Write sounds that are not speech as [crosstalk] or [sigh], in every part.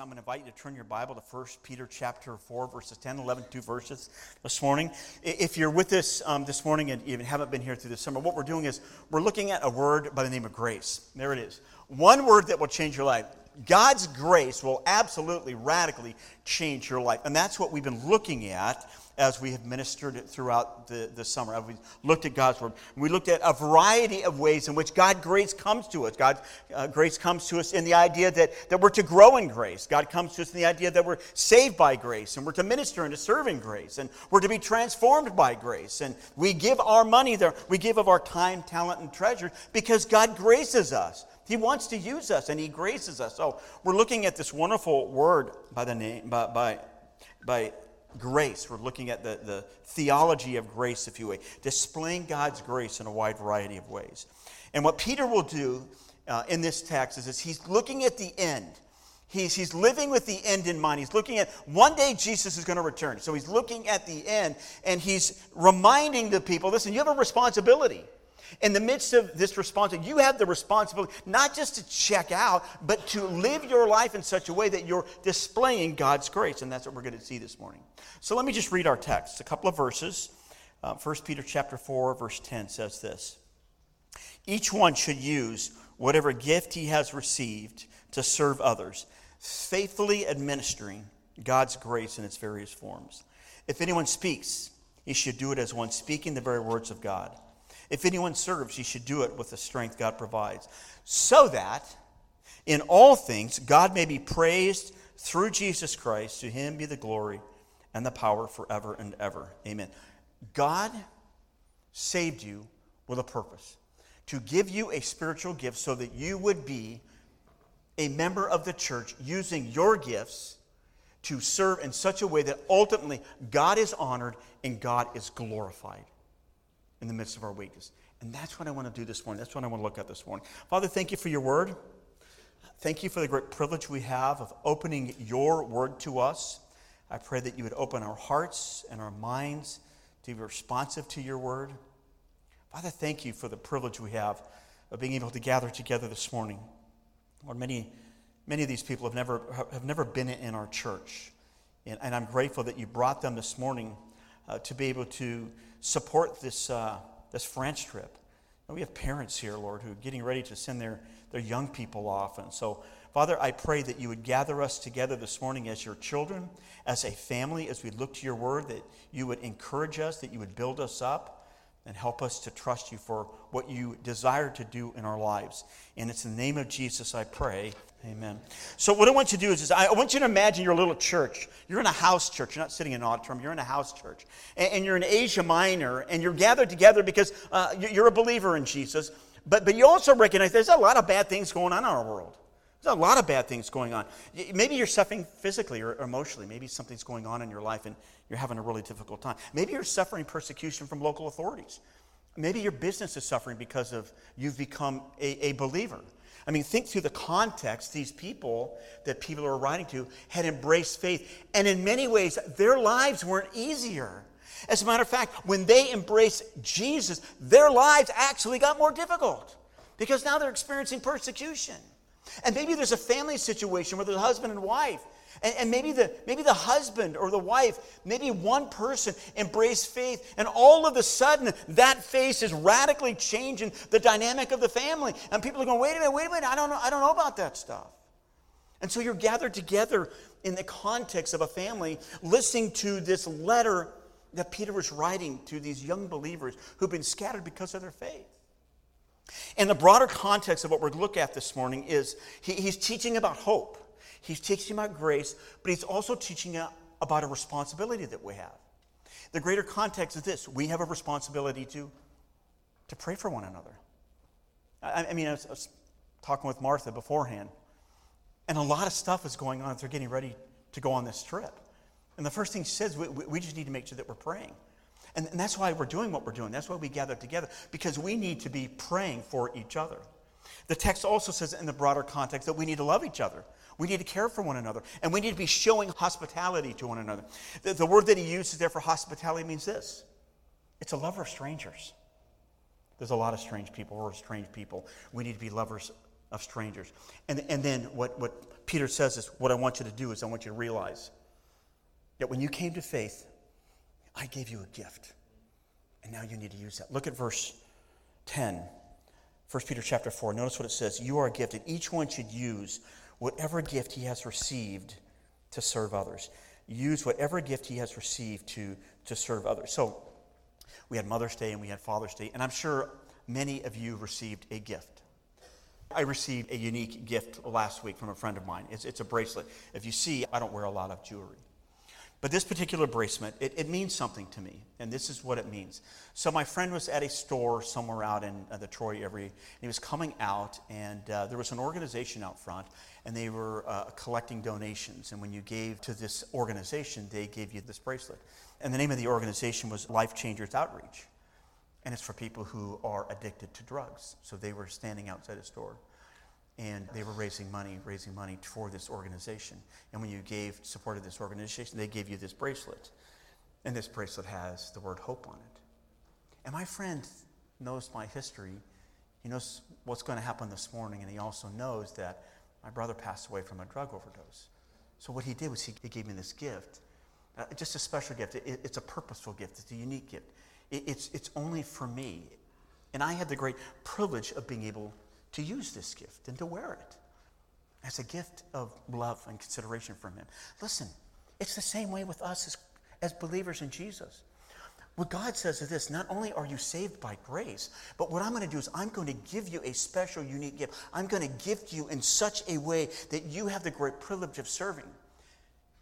I'm going to invite you to turn your Bible to 1 Peter chapter 4, verses 10, 11, two verses this morning. If you're with us um, this morning and you haven't been here through the summer, what we're doing is we're looking at a word by the name of grace. There it is. One word that will change your life. God's grace will absolutely, radically change your life. And that's what we've been looking at as we have ministered it throughout the, the summer. We looked at God's Word. We looked at a variety of ways in which God grace comes to us. God uh, grace comes to us in the idea that, that we're to grow in grace. God comes to us in the idea that we're saved by grace and we're to minister and to serve in grace and we're to be transformed by grace. And we give our money there. We give of our time, talent, and treasure because God graces us. He wants to use us and He graces us. So we're looking at this wonderful word by the name by by, by grace. We're looking at the, the theology of grace, if you will, displaying God's grace in a wide variety of ways. And what Peter will do uh, in this text is, is he's looking at the end. He's, he's living with the end in mind. He's looking at one day Jesus is going to return. So he's looking at the end and he's reminding the people listen, you have a responsibility. In the midst of this responsibility, you have the responsibility not just to check out, but to live your life in such a way that you're displaying God's grace. And that's what we're going to see this morning. So let me just read our text, a couple of verses. Uh, 1 Peter chapter 4, verse 10 says this. Each one should use whatever gift he has received to serve others, faithfully administering God's grace in its various forms. If anyone speaks, he should do it as one speaking the very words of God. If anyone serves, he should do it with the strength God provides, so that in all things God may be praised through Jesus Christ. To him be the glory and the power forever and ever. Amen. God saved you with a purpose to give you a spiritual gift so that you would be a member of the church using your gifts to serve in such a way that ultimately God is honored and God is glorified in the midst of our weakness. And that's what I want to do this morning. That's what I want to look at this morning. Father, thank you for your word. Thank you for the great privilege we have of opening your word to us. I pray that you would open our hearts and our minds to be responsive to your word. Father, thank you for the privilege we have of being able to gather together this morning. Lord, many, many of these people have never, have never been in our church. And, and I'm grateful that you brought them this morning uh, to be able to support this, uh, this France trip. And we have parents here, Lord, who are getting ready to send their, their young people off. And so, Father, I pray that you would gather us together this morning as your children, as a family, as we look to your word, that you would encourage us, that you would build us up and help us to trust you for what you desire to do in our lives. And it's in the name of Jesus I pray. Amen. So, what I want you to do is, is I want you to imagine your little church. You're in a house church. You're not sitting in an auditorium. You're in a house church. And, and you're in Asia Minor, and you're gathered together because uh, you're a believer in Jesus. But, but you also recognize there's a lot of bad things going on in our world. There's a lot of bad things going on. Maybe you're suffering physically or emotionally. Maybe something's going on in your life and you're having a really difficult time. Maybe you're suffering persecution from local authorities. Maybe your business is suffering because of you've become a, a believer. I mean, think through the context. These people that people are writing to had embraced faith, and in many ways, their lives weren't easier. As a matter of fact, when they embraced Jesus, their lives actually got more difficult because now they're experiencing persecution. And maybe there's a family situation where there's a husband and wife. And, and, maybe, the, maybe the husband or the wife, maybe one person embraced faith, and all of a sudden that face is radically changing the dynamic of the family. And people are going, wait a minute, wait a minute, I don't know, I don't know about that stuff. And so you're gathered together in the context of a family, listening to this letter that Peter was writing to these young believers who've been scattered because of their faith. And the broader context of what we're going to look at this morning is he, he's teaching about hope. He's teaching about grace, but he's also teaching about a responsibility that we have. The greater context is this we have a responsibility to, to pray for one another. I, I mean, I was, I was, talking with Martha beforehand, and a lot of stuff is going on as they're getting ready to go on this trip. And the first thing she says, we, we just need to make sure that we're praying. And, and that's why we're doing what we're doing. That's why we gather together, because we need to be praying for each other. The text also says in the broader context that we need to love each other. We need to care for one another. And we need to be showing hospitality to one another. The, the word that he uses there for hospitality means this it's a lover of strangers. There's a lot of strange people. We're strange people. We need to be lovers of strangers. And, and then what, what Peter says is what I want you to do is I want you to realize that when you came to faith, I gave you a gift. And now you need to use that. Look at verse 10. 1 Peter chapter 4. Notice what it says. You are gifted. Each one should use whatever gift he has received to serve others. Use whatever gift he has received to, to serve others. So we had Mother's Day and we had Father's Day, and I'm sure many of you received a gift. I received a unique gift last week from a friend of mine. It's, it's a bracelet. If you see, I don't wear a lot of jewelry. But this particular bracelet, it, it, means something to me, and this is what it means. So my friend was at a store somewhere out in uh, the Troy area, and he was coming out, and uh, there was an organization out front, and they were uh, collecting donations. And when you gave to this organization, they gave you this bracelet. And the name of the organization was Life Changers Outreach, and it's for people who are addicted to drugs. So they were standing outside a store and they were raising money, raising money for this organization. And when you gave, supported this organization, they gave you this bracelet. And this bracelet has the word hope on it. And my friend knows my history. He knows what's going to happen this morning, and he also knows that my brother passed away from a drug overdose. So what he did was he, he gave me this gift, uh, just a special gift. It, it's a purposeful gift. It's a unique gift. It, it's, it's only for me. And I had the great privilege of being able to use this gift and to wear it as a gift of love and consideration from Him. Listen, it's the same way with us as, as believers in Jesus. What God says is this not only are you saved by grace, but what I'm going to do is I'm going to give you a special, unique gift. I'm going to gift you in such a way that you have the great privilege of serving.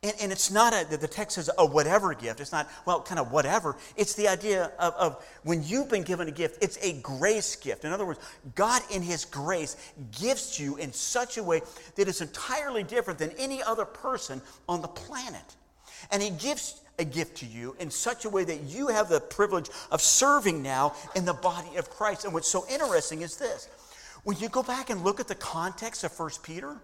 And, and it's not a, the text says a whatever gift. It's not, well, kind of whatever. It's the idea of, of when you've been given a gift, it's a grace gift. In other words, God in His grace gifts you in such a way that is entirely different than any other person on the planet. And He gives a gift to you in such a way that you have the privilege of serving now in the body of Christ. And what's so interesting is this when you go back and look at the context of 1 Peter,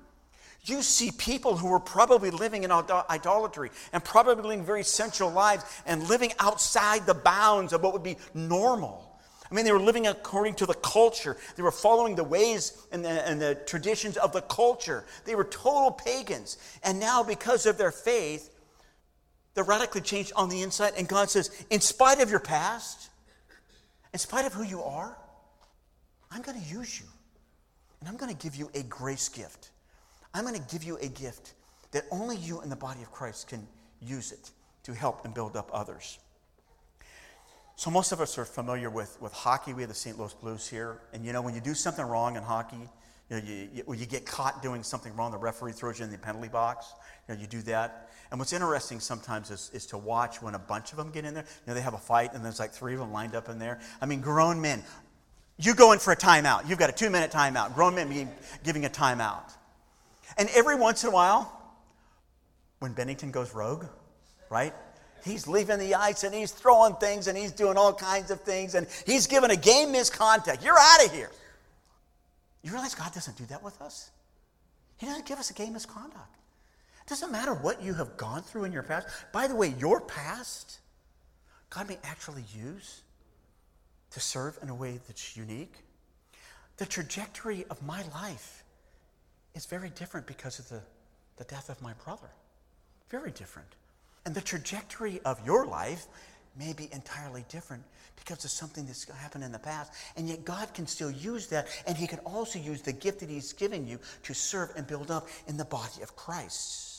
you see people who were probably living in idolatry and probably living very sensual lives and living outside the bounds of what would be normal. I mean, they were living according to the culture. They were following the ways and the, and the traditions of the culture. They were total pagans. And now, because of their faith, they're radically changed on the inside. And God says, in spite of your past, in spite of who you are, I'm going to use you. And I'm going to give you a grace gift. I'm going to give you a gift that only you and the body of Christ can use it to help and build up others. So, most of us are familiar with, with hockey. We have the St. Louis Blues here. And you know, when you do something wrong in hockey, you know, you, you, when you get caught doing something wrong, the referee throws you in the penalty box. You know, you do that. And what's interesting sometimes is, is to watch when a bunch of them get in there. You know, they have a fight, and there's like three of them lined up in there. I mean, grown men. You go in for a timeout. You've got a two minute timeout. Grown men giving a timeout. And every once in a while, when Binnington goes rogue, right? He's leaving the ice and he's throwing things and he's doing all kinds of things and he's giving a game misconduct. You're out of here. You realize God doesn't do that with us? He doesn't give us a game misconduct. It doesn't matter what you have gone through in your past. By the way, your past, God may actually use to serve in a way that's unique. The trajectory of my life is very different because of the, the death of my brother. Very different. And the trajectory of your life may be entirely different because of something that's happened in the past. And yet, God can still use that, and He can also use the gift that He's given you to serve and build up in the body of Christ.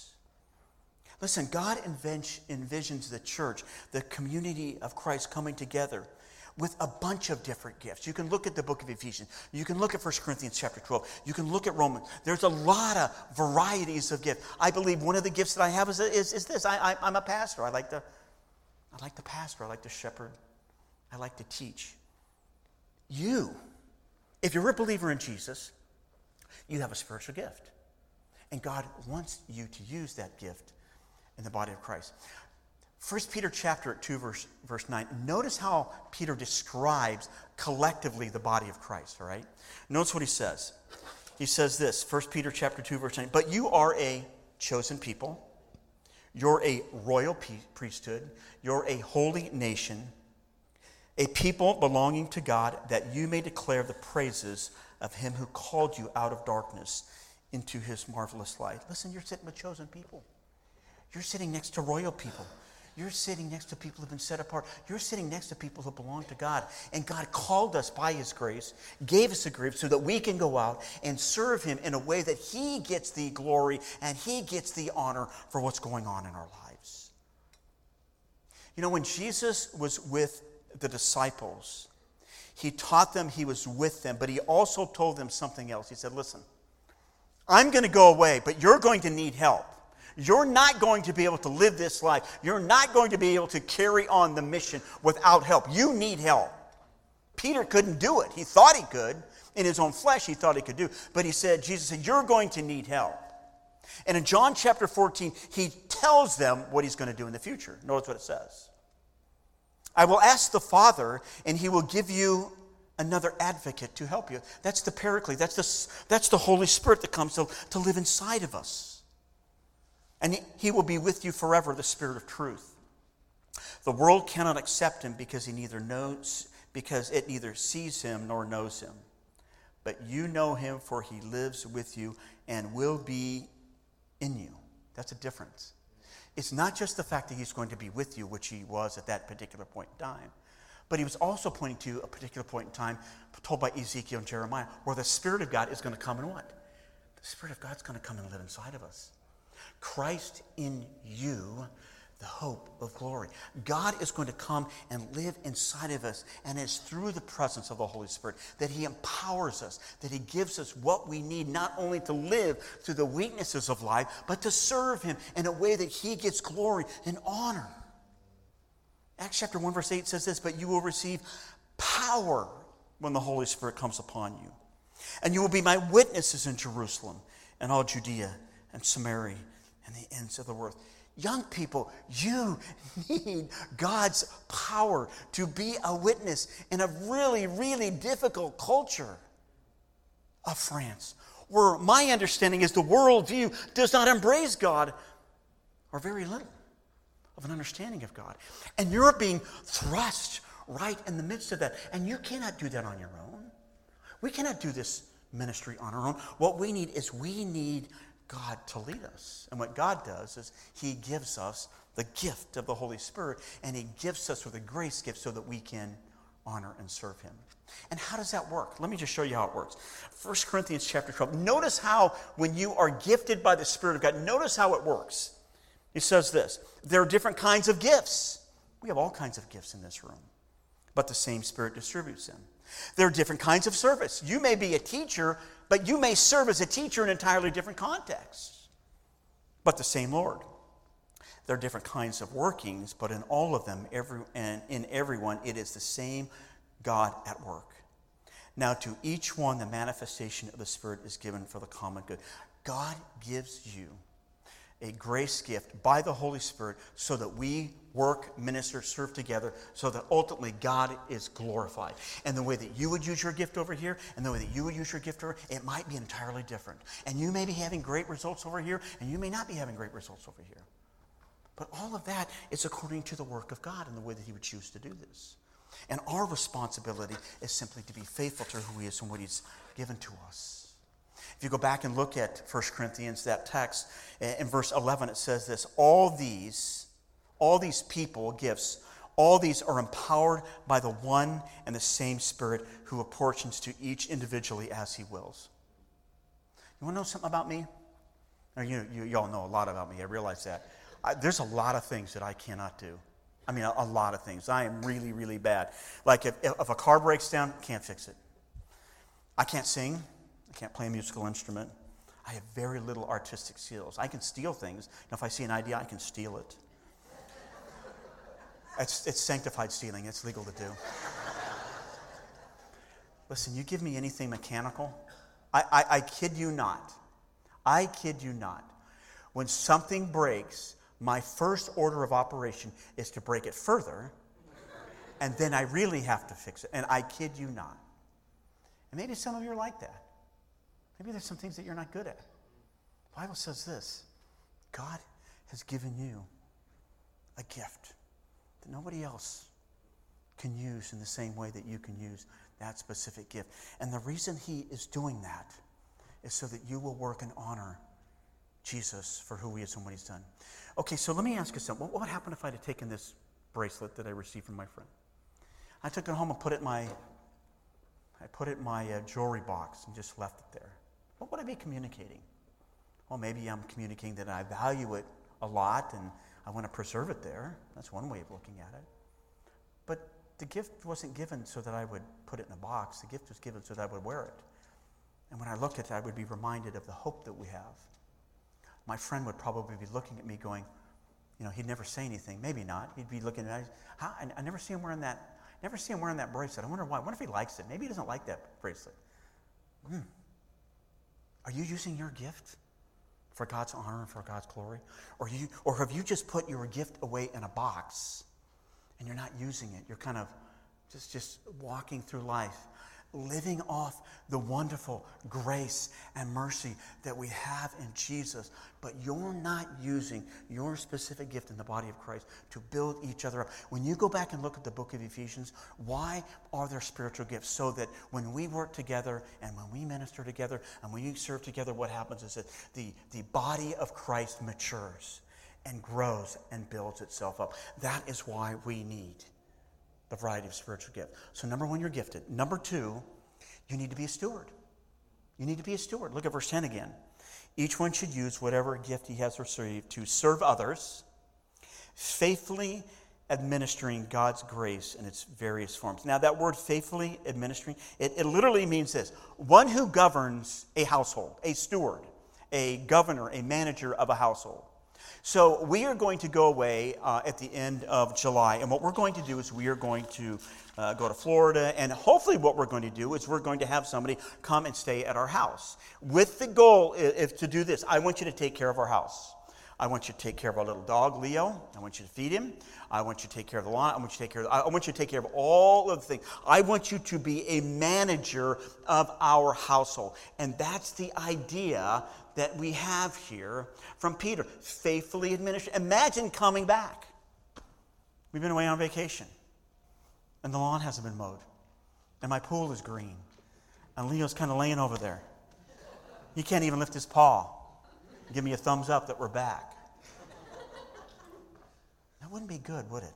Listen, God envisions the church, the community of Christ coming together with a bunch of different gifts. You can look at the book of Ephesians. You can look at 1 Corinthians chapter 12. You can look at Romans. There's a lot of varieties of gifts. I believe one of the gifts that I have is, is, is this. I, I, am a pastor. I like, to, I like to pastor. I like to shepherd. I like to teach. You, if you're a believer in Jesus, you have a spiritual gift. And God wants you to use that gift in the body of Christ. 1 Peter chapter 2, verse, verse 9. Notice how Peter describes collectively the body of Christ, all right? Notice what he says. He says this, 1 Peter chapter 2, verse 9. But you are a chosen people. You're a royal priesthood. You're a holy nation, a people belonging to God, that you may declare the praises of him who called you out of darkness into his marvelous light. Listen, you're sitting with chosen people. You're sitting next to royal people. You're sitting next to people who've been set apart. You're sitting next to people who belong to God. And God called us by His grace, gave us a grace so that we can go out and serve Him in a way that He gets the glory and He gets the honor for what's going on in our lives. You know, when Jesus was with the disciples, He taught them He was with them, but He also told them something else. He said, Listen, I'm going to go away, but you're going to need help. You're not going to be able to live this life. You're not going to be able to carry on the mission without help. You need help. Peter couldn't do it. He thought he could. In his own flesh, he thought he could do. But he said, Jesus said, You're going to need help. And in John chapter 14, he tells them what he's going to do in the future. Notice what it says I will ask the Father, and he will give you another advocate to help you. That's the paraclete. That's the, that's the Holy Spirit that comes to, to live inside of us and he will be with you forever, the Spirit of truth. The world cannot accept him because he neither knows, because it neither sees him nor knows him. But you know him, for he lives with you and will be in you. That's a difference. It's not just the fact that he's going to be with you, which he was at that particular point in time, but he was also pointing to a particular point in time told by Ezekiel and Jeremiah, where the Spirit of God is going to come and what? The Spirit of God's going to come and live inside of us. Christ in you, the hope of glory. God is going to come and live inside of us, and it's through the presence of the Holy Spirit that He empowers us, that He gives us what we need, not only to live through the weaknesses of life, but to serve Him in a way that He gets glory and honor. Acts chapter 1, verse 8 says this But you will receive power when the Holy Spirit comes upon you. And you will be my witnesses in Jerusalem and all Judea and Samaria and the ends of the world. Young people, you [laughs] need God's power to be a witness in a really, really difficult culture of France, where my understanding is the worldview does not embrace God, or very little of an understanding of God. And you're being thrust right in the midst of that. And you cannot do that on your own. We cannot do this ministry on our own. What we need is we need God to lead us. And what God does is He gives us the gift of the Holy Spirit, and He gives us with a grace gift so that we can honor and serve Him. And how does that work? Let me just show you how it works. 1 Corinthians chapter 12. Notice how, when you are gifted by the Spirit of God, notice how it works. He says this there are different kinds of gifts. We have all kinds of gifts in this room, but the same Spirit distributes them. There are different kinds of service. You may be a teacher, but you may serve as a teacher in entirely different contexts, but the same Lord. There are different kinds of workings, but in all of them, every, and in everyone, it is the same God at work. Now, to each one, the manifestation of the Spirit is given for the common good. God gives you a grace gift by the Holy Spirit so that we work, minister, serve together so that ultimately God is glorified. And the way that you would use your gift over here and the way that you would use your gift over it might be entirely different. And you may be having great results over here and you may not be having great results over here. But all of that is according to the work of God and the way that He would choose to do this. And our responsibility is simply to be faithful to who He is and what He's given to us. If you go back and look at 1 Corinthians, that text, in verse 11, it says this All these, all these people, gifts, all these are empowered by the one and the same Spirit who apportions to each individually as he wills. You want to know something about me? Or you, you, you all know a lot about me. I realize that. I, there's a lot of things that I cannot do. I mean, a, a lot of things. I am really, really bad. Like if, if a car breaks down, can't fix it. I can't sing I can't play a musical instrument. I have very little artistic skills. I can steal things. if I see an idea, I can steal it. It's, it's sanctified stealing, it's legal to do. Listen, you give me anything mechanical, I, I, I kid you not. I kid you not. When something breaks, my first order of operation is to break it further, and then I really have to fix it. And I kid you not. And maybe some of you are like that. Maybe there's some things that you're not good at. The Bible says this God has given you a gift that nobody else can use in the same way that you can use that specific gift. And the reason He is doing that is so that you will work and honor Jesus for who He is and what He's done. Okay, so let me ask you something. What would happen if I had taken this bracelet that I received from my friend? I took it home and put it in my, I put it in my uh, jewelry box and just left it there. What would I be communicating? Well, maybe I'm communicating that I value it a lot and I want to preserve it there. That's one way of looking at it. But the gift wasn't given so that I would put it in a box. The gift was given so that I would wear it. And when I looked at it, I would be reminded of the hope that we have. My friend would probably be looking at me going, you know, he'd never say anything. Maybe not. He'd be looking at me. I, I never see him wearing that. Never see him wearing that bracelet. I wonder why. I wonder if he likes it. Maybe he doesn't like that bracelet. Hmm. Are you using your gift for God's honor and for God's glory? Or, you, or have you just put your gift away in a box and you're not using it? You're kind of just, just walking through life living off the wonderful grace and mercy that we have in Jesus, but you're not using your specific gift in the body of Christ to build each other up. When you go back and look at the book of Ephesians, why are there spiritual gifts? So that when we work together and when we minister together and when we serve together, what happens is that the, the body of Christ matures and grows and builds itself up. That is why we need the variety of spiritual gifts. So, number one, you're gifted. Number two, you need to be a steward. You need to be a steward. Look at verse 10 again. Each one should use whatever gift he has received to serve others, faithfully administering God's grace in its various forms. Now, that word faithfully administering, it, it literally means this one who governs a household, a steward, a governor, a manager of a household. So we are going to go away uh, at the end of July, and what we're going to do is we are going to uh, go to Florida, and hopefully, what we're going to do is we're going to have somebody come and stay at our house with the goal is to do this. I want you to take care of our house. I want you to take care of our little dog, Leo. I want you to feed him. I want you to take care of the lawn. I want you to take care of, I want you to take care of all of the things. I want you to be a manager of our household. And that's the idea that we have here from Peter. Faithfully administer. Imagine coming back. We've been away on vacation, and the lawn hasn't been mowed, and my pool is green, and Leo's kind of laying over there. He can't even lift his paw. Give me a thumbs up that we're back. That wouldn't be good, would it?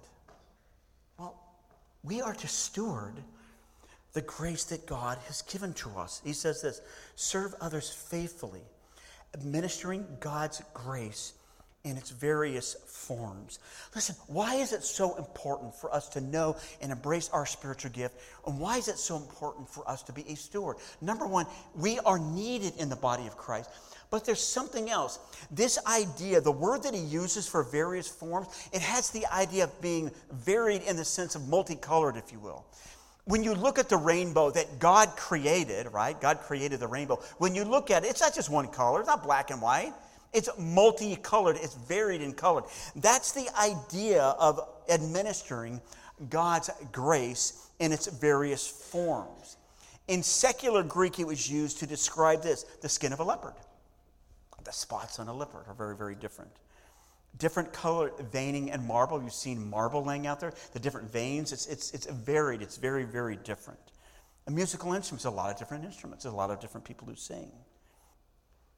Well, we are to steward the grace that God has given to us. He says this serve others faithfully administering God's grace in its various forms. Listen, why is it so important for us to know and embrace our spiritual gift? And why is it so important for us to be a steward? Number one, we are needed in the body of Christ. But there's something else. This idea, the word that he uses for various forms, it has the idea of being varied in the sense of multicolored, if you will when you look at the rainbow that God created, right? God created the rainbow. When you look at it, it's not just one color, it's not black and white. It's multicolored, it's varied in color. That's the idea of administering God's grace in its various forms. In secular Greek, it was used to describe this the skin of a leopard. The spots on a leopard are very, very different different color veining and marble. You've seen marble laying out there, the different veins. It's, it's, it's varied, it's very, very different. A musical instrument is a lot of different instruments, a lot of different people who sing.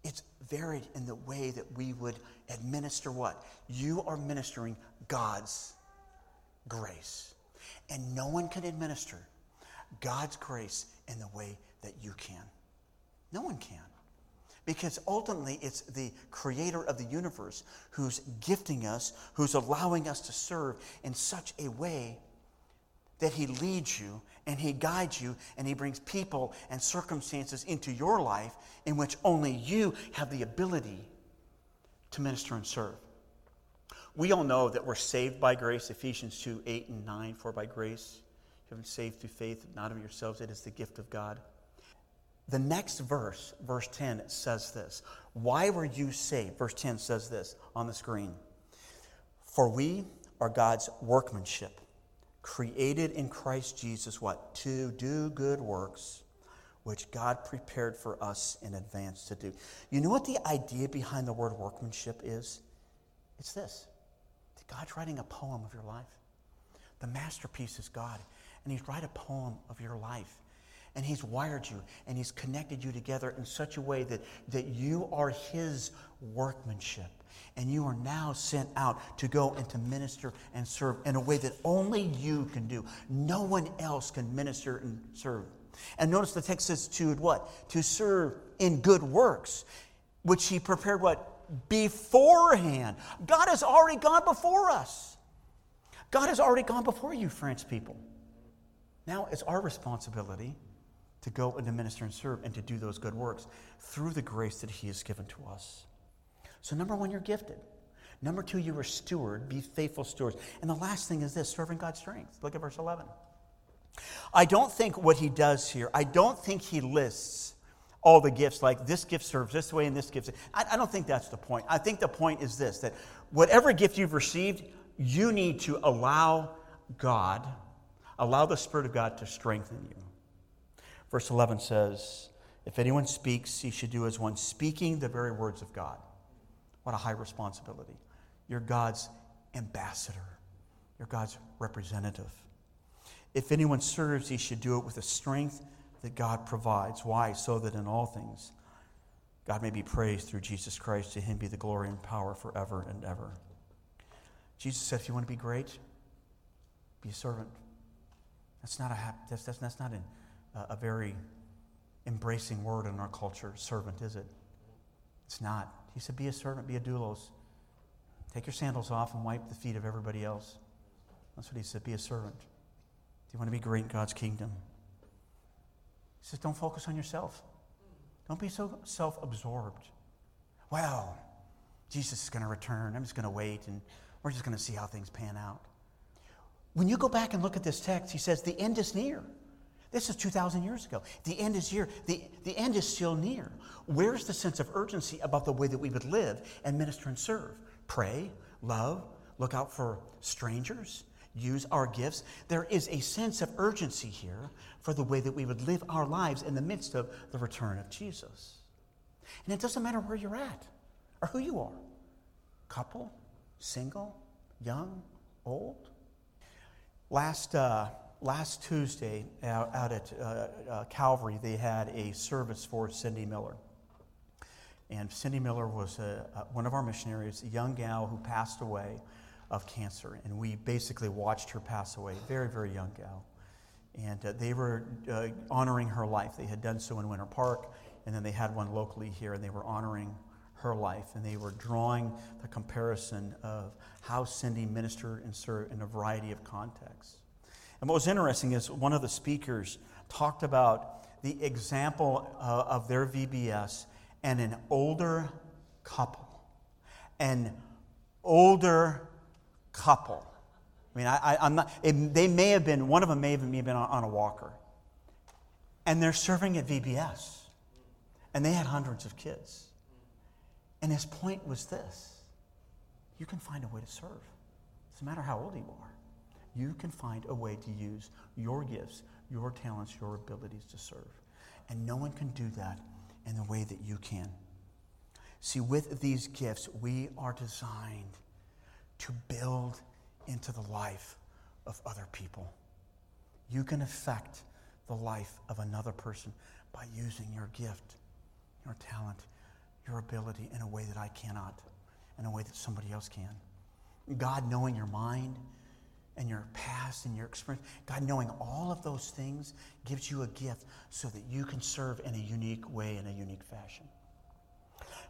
It's varied in the way that we would administer what? You are ministering God's grace. And no one can administer God's grace in the way that you can. No one can. Because ultimately, it's the creator of the universe who's gifting us, who's allowing us to serve in such a way that he leads you and he guides you and he brings people and circumstances into your life in which only you have the ability to minister and serve. We all know that we're saved by grace, Ephesians 2 8 and 9, for by grace you have been saved through faith, not of yourselves, it is the gift of God. The next verse, verse 10, says this Why were you saved? Verse 10 says this on the screen For we are God's workmanship, created in Christ Jesus, what? To do good works, which God prepared for us in advance to do. You know what the idea behind the word workmanship is? It's this God's writing a poem of your life. The masterpiece is God, and He's writing a poem of your life And He's wired you and He's connected you together in such a way that, that you are His workmanship. And you are now sent out to go and to minister and serve in a way that only you can do. No one else can minister and serve. And notice the text says to what? To serve in good works, which He prepared what? Beforehand. God has already gone before us. God has already gone before you, French people. Now it's our responsibility to go and to minister and serve and to do those good works through the grace that He has given to us. So, number one, you're gifted. Number two, you're steward. Be faithful stewards. And the last thing is this serving God's strength. Look at verse 11. I don't think what he does here, I don't think he lists all the gifts like this gift serves this way and this gift. I, I don't think that's the point. I think the point is this that whatever gift you've received, you need to allow God, allow the Spirit of God to strengthen you. Verse 11 says, If anyone speaks, he should do as one speaking the very words of God. What a high responsibility. You're God's ambassador, you're God's representative. If anyone serves, he should do it with the strength that God provides. Why? So that in all things, God may be praised through Jesus Christ. To him be the glory and power forever and ever. Jesus said, if you want to be great, be a servant. That's not a, that's, that's, that's not an a very embracing word in our culture, servant, is it? It's not. He said, Be a servant, be a doulos. Take your sandals off and wipe the feet of everybody else. That's what he said. Be a servant. Do you want to be great in God's kingdom? He says, Don't focus on yourself. Don't be so self absorbed. Well, Jesus is going to return. I'm just going to wait and we're just going to see how things pan out. When you go back and look at this text, he says, The end is near. This is 2,000 years ago. The end is here. The, the end is still near. Where's the sense of urgency about the way that we would live and minister and serve? Pray, love, look out for strangers, use our gifts. There is a sense of urgency here for the way that we would live our lives in the midst of the return of Jesus. And it doesn't matter where you're at or who you are couple, single, young, old. Last, uh, last Tuesday out, out at uh, uh, Calvary, they had a service for Cindy Miller. And Cindy Miller was a, a, one of our missionaries, a young gal who passed away of cancer. And we basically watched her pass away, very, very young gal. And uh, they were uh, honoring her life. They had done so in Winter Park, and then they had one locally here, and they were honoring her life. And they were drawing the comparison of how Cindy ministered and served in a variety of contexts. And what was interesting is one of the speakers talked about the example uh, of their VBS and an older couple. An older couple. I mean, I, am not, it, they may have been, one of them may have been on, on a walker. And they're serving at VBS. And they had hundreds of kids. And his point was this you can find a way to serve. It doesn't matter how old you are you can find a way to use your gifts, your talents, your abilities to serve. And no one can do that in the way that you can. See, with these gifts, we are designed to build into the life of other people. You can affect the life of another person by using your gift, your talent, your ability in a way that I cannot, in a way that somebody else can. God, knowing your mind, and your past and your experience. God, knowing all of those things gives you a gift so that you can serve in a unique way, in a unique fashion.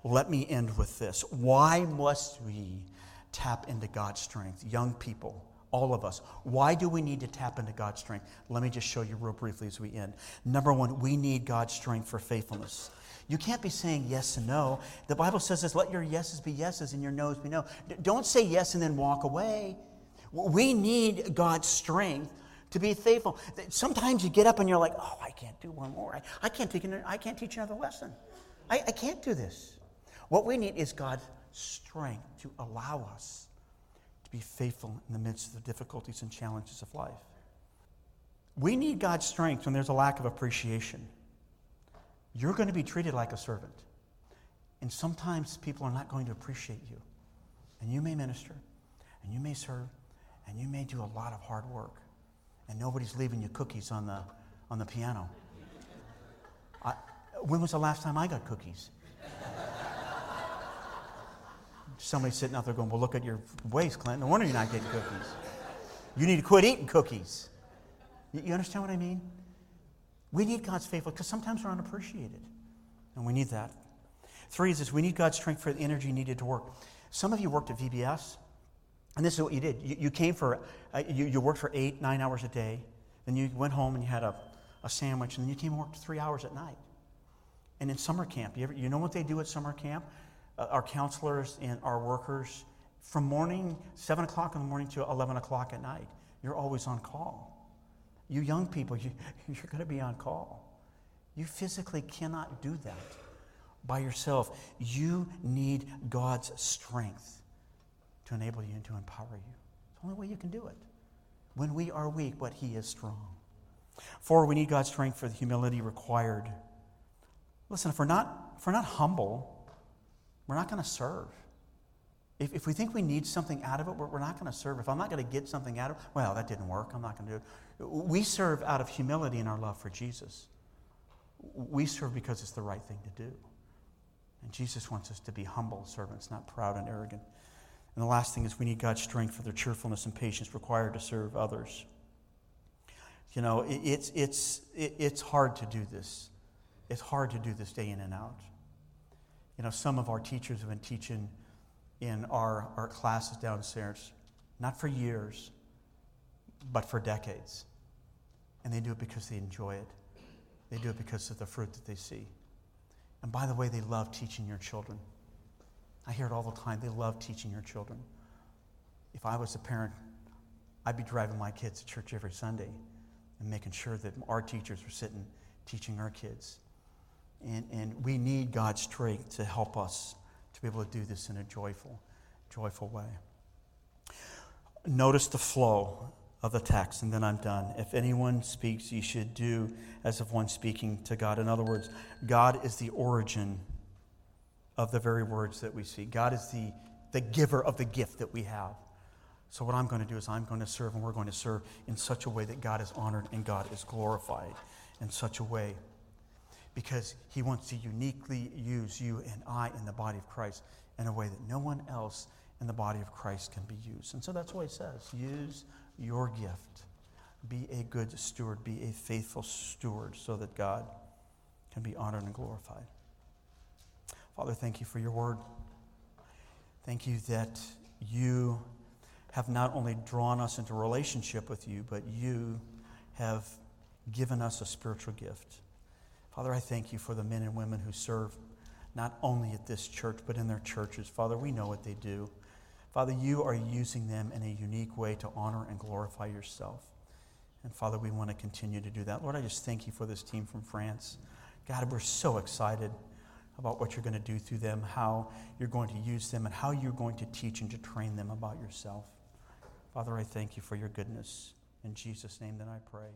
Let me end with this. Why must we tap into God's strength? Young people, all of us. Why do we need to tap into God's strength? Let me just show you real briefly as we end. Number one, we need God's strength for faithfulness. You can't be saying yes and no. The Bible says this let your yeses be yeses and your noes be no. Don't say yes and then walk away. We need God's strength to be faithful. Sometimes you get up and you're like, oh, I can't do one more. I, I, can't, take an, I can't teach another lesson. I, I can't do this. What we need is God's strength to allow us to be faithful in the midst of the difficulties and challenges of life. We need God's strength when there's a lack of appreciation. You're going to be treated like a servant. And sometimes people are not going to appreciate you. And you may minister, and you may serve, and you may do a lot of hard work, and nobody's leaving you cookies on the, on the piano. I, when was the last time I got cookies? Somebody sitting out there going, Well, look at your waist, Clint. No wonder you're not getting cookies. You need to quit eating cookies. You understand what I mean? We need God's faithfulness because sometimes we're unappreciated. And we need that. Three is this we need God's strength for the energy needed to work. Some of you worked at VBS, and this is what you did. You, you came for, uh, you, you worked for eight, nine hours a day. Then you went home and you had a, a sandwich, and then you came and worked three hours at night. And in summer camp, you, ever, you know what they do at summer camp? uh, our counselors and our workers from morning, 7 o'clock in the morning to 11 o'clock at night. You're always on call. You young people, you, [laughs] you're going to be on call. You physically cannot do that by yourself. You need God's strength to enable you and to empower you. It's the only way you can do it. When we are weak, but He is strong. Four, we need God's strength for the humility required. Listen, if we're not, if we're not humble, we're not going to serve. If, if we think we need something out of it, we're, we're not going to serve. If I'm not going to get something out of it, well, that didn't work. I'm not going to do it. We serve out of humility in our love for Jesus. We serve because it's the right thing to do. And Jesus wants us to be humble servants, not proud and arrogant. And the last thing is we need God's strength for the cheerfulness and patience required to serve others. You know, it, it's, it's, it, it's hard to do this. It's hard to do this day in and out. You know, some of our teachers have been teaching in our, our classes downstairs, not for years, but for decades. And they do it because they enjoy it. They do it because of the fruit that they see. And by the way, they love teaching your children. I hear it all the time. They love teaching your children. If I was a parent, I'd be driving my kids to church every Sunday and making sure that our teachers are sitting teaching our kids. And, and we need God's strength to help us to be able to do this in a joyful, joyful way. Notice the flow of the text, and then I'm done. If anyone speaks, you should do as of one speaking to God. In other words, God is the origin of the very words that we see. God is the, the giver of the gift that we have. So, what I'm going to do is I'm going to serve, and we're going to serve in such a way that God is honored and God is glorified in such a way because he wants to uniquely use you and I in the body of Christ in a way that no one else in the body of Christ can be used. And so that's why he says use your gift. Be a good steward, be a faithful steward so that God can be honored and glorified. Father, thank you for your word. Thank you that you have not only drawn us into relationship with you, but you have given us a spiritual gift. Father, I thank you for the men and women who serve not only at this church, but in their churches. Father, we know what they do. Father, you are using them in a unique way to honor and glorify yourself. And Father, we want to continue to do that. Lord, I just thank you for this team from France. God, we're so excited about what you're going to do through them, how you're going to use them, and how you're going to teach and to train them about yourself. Father, I thank you for your goodness. In Jesus' name, then I pray.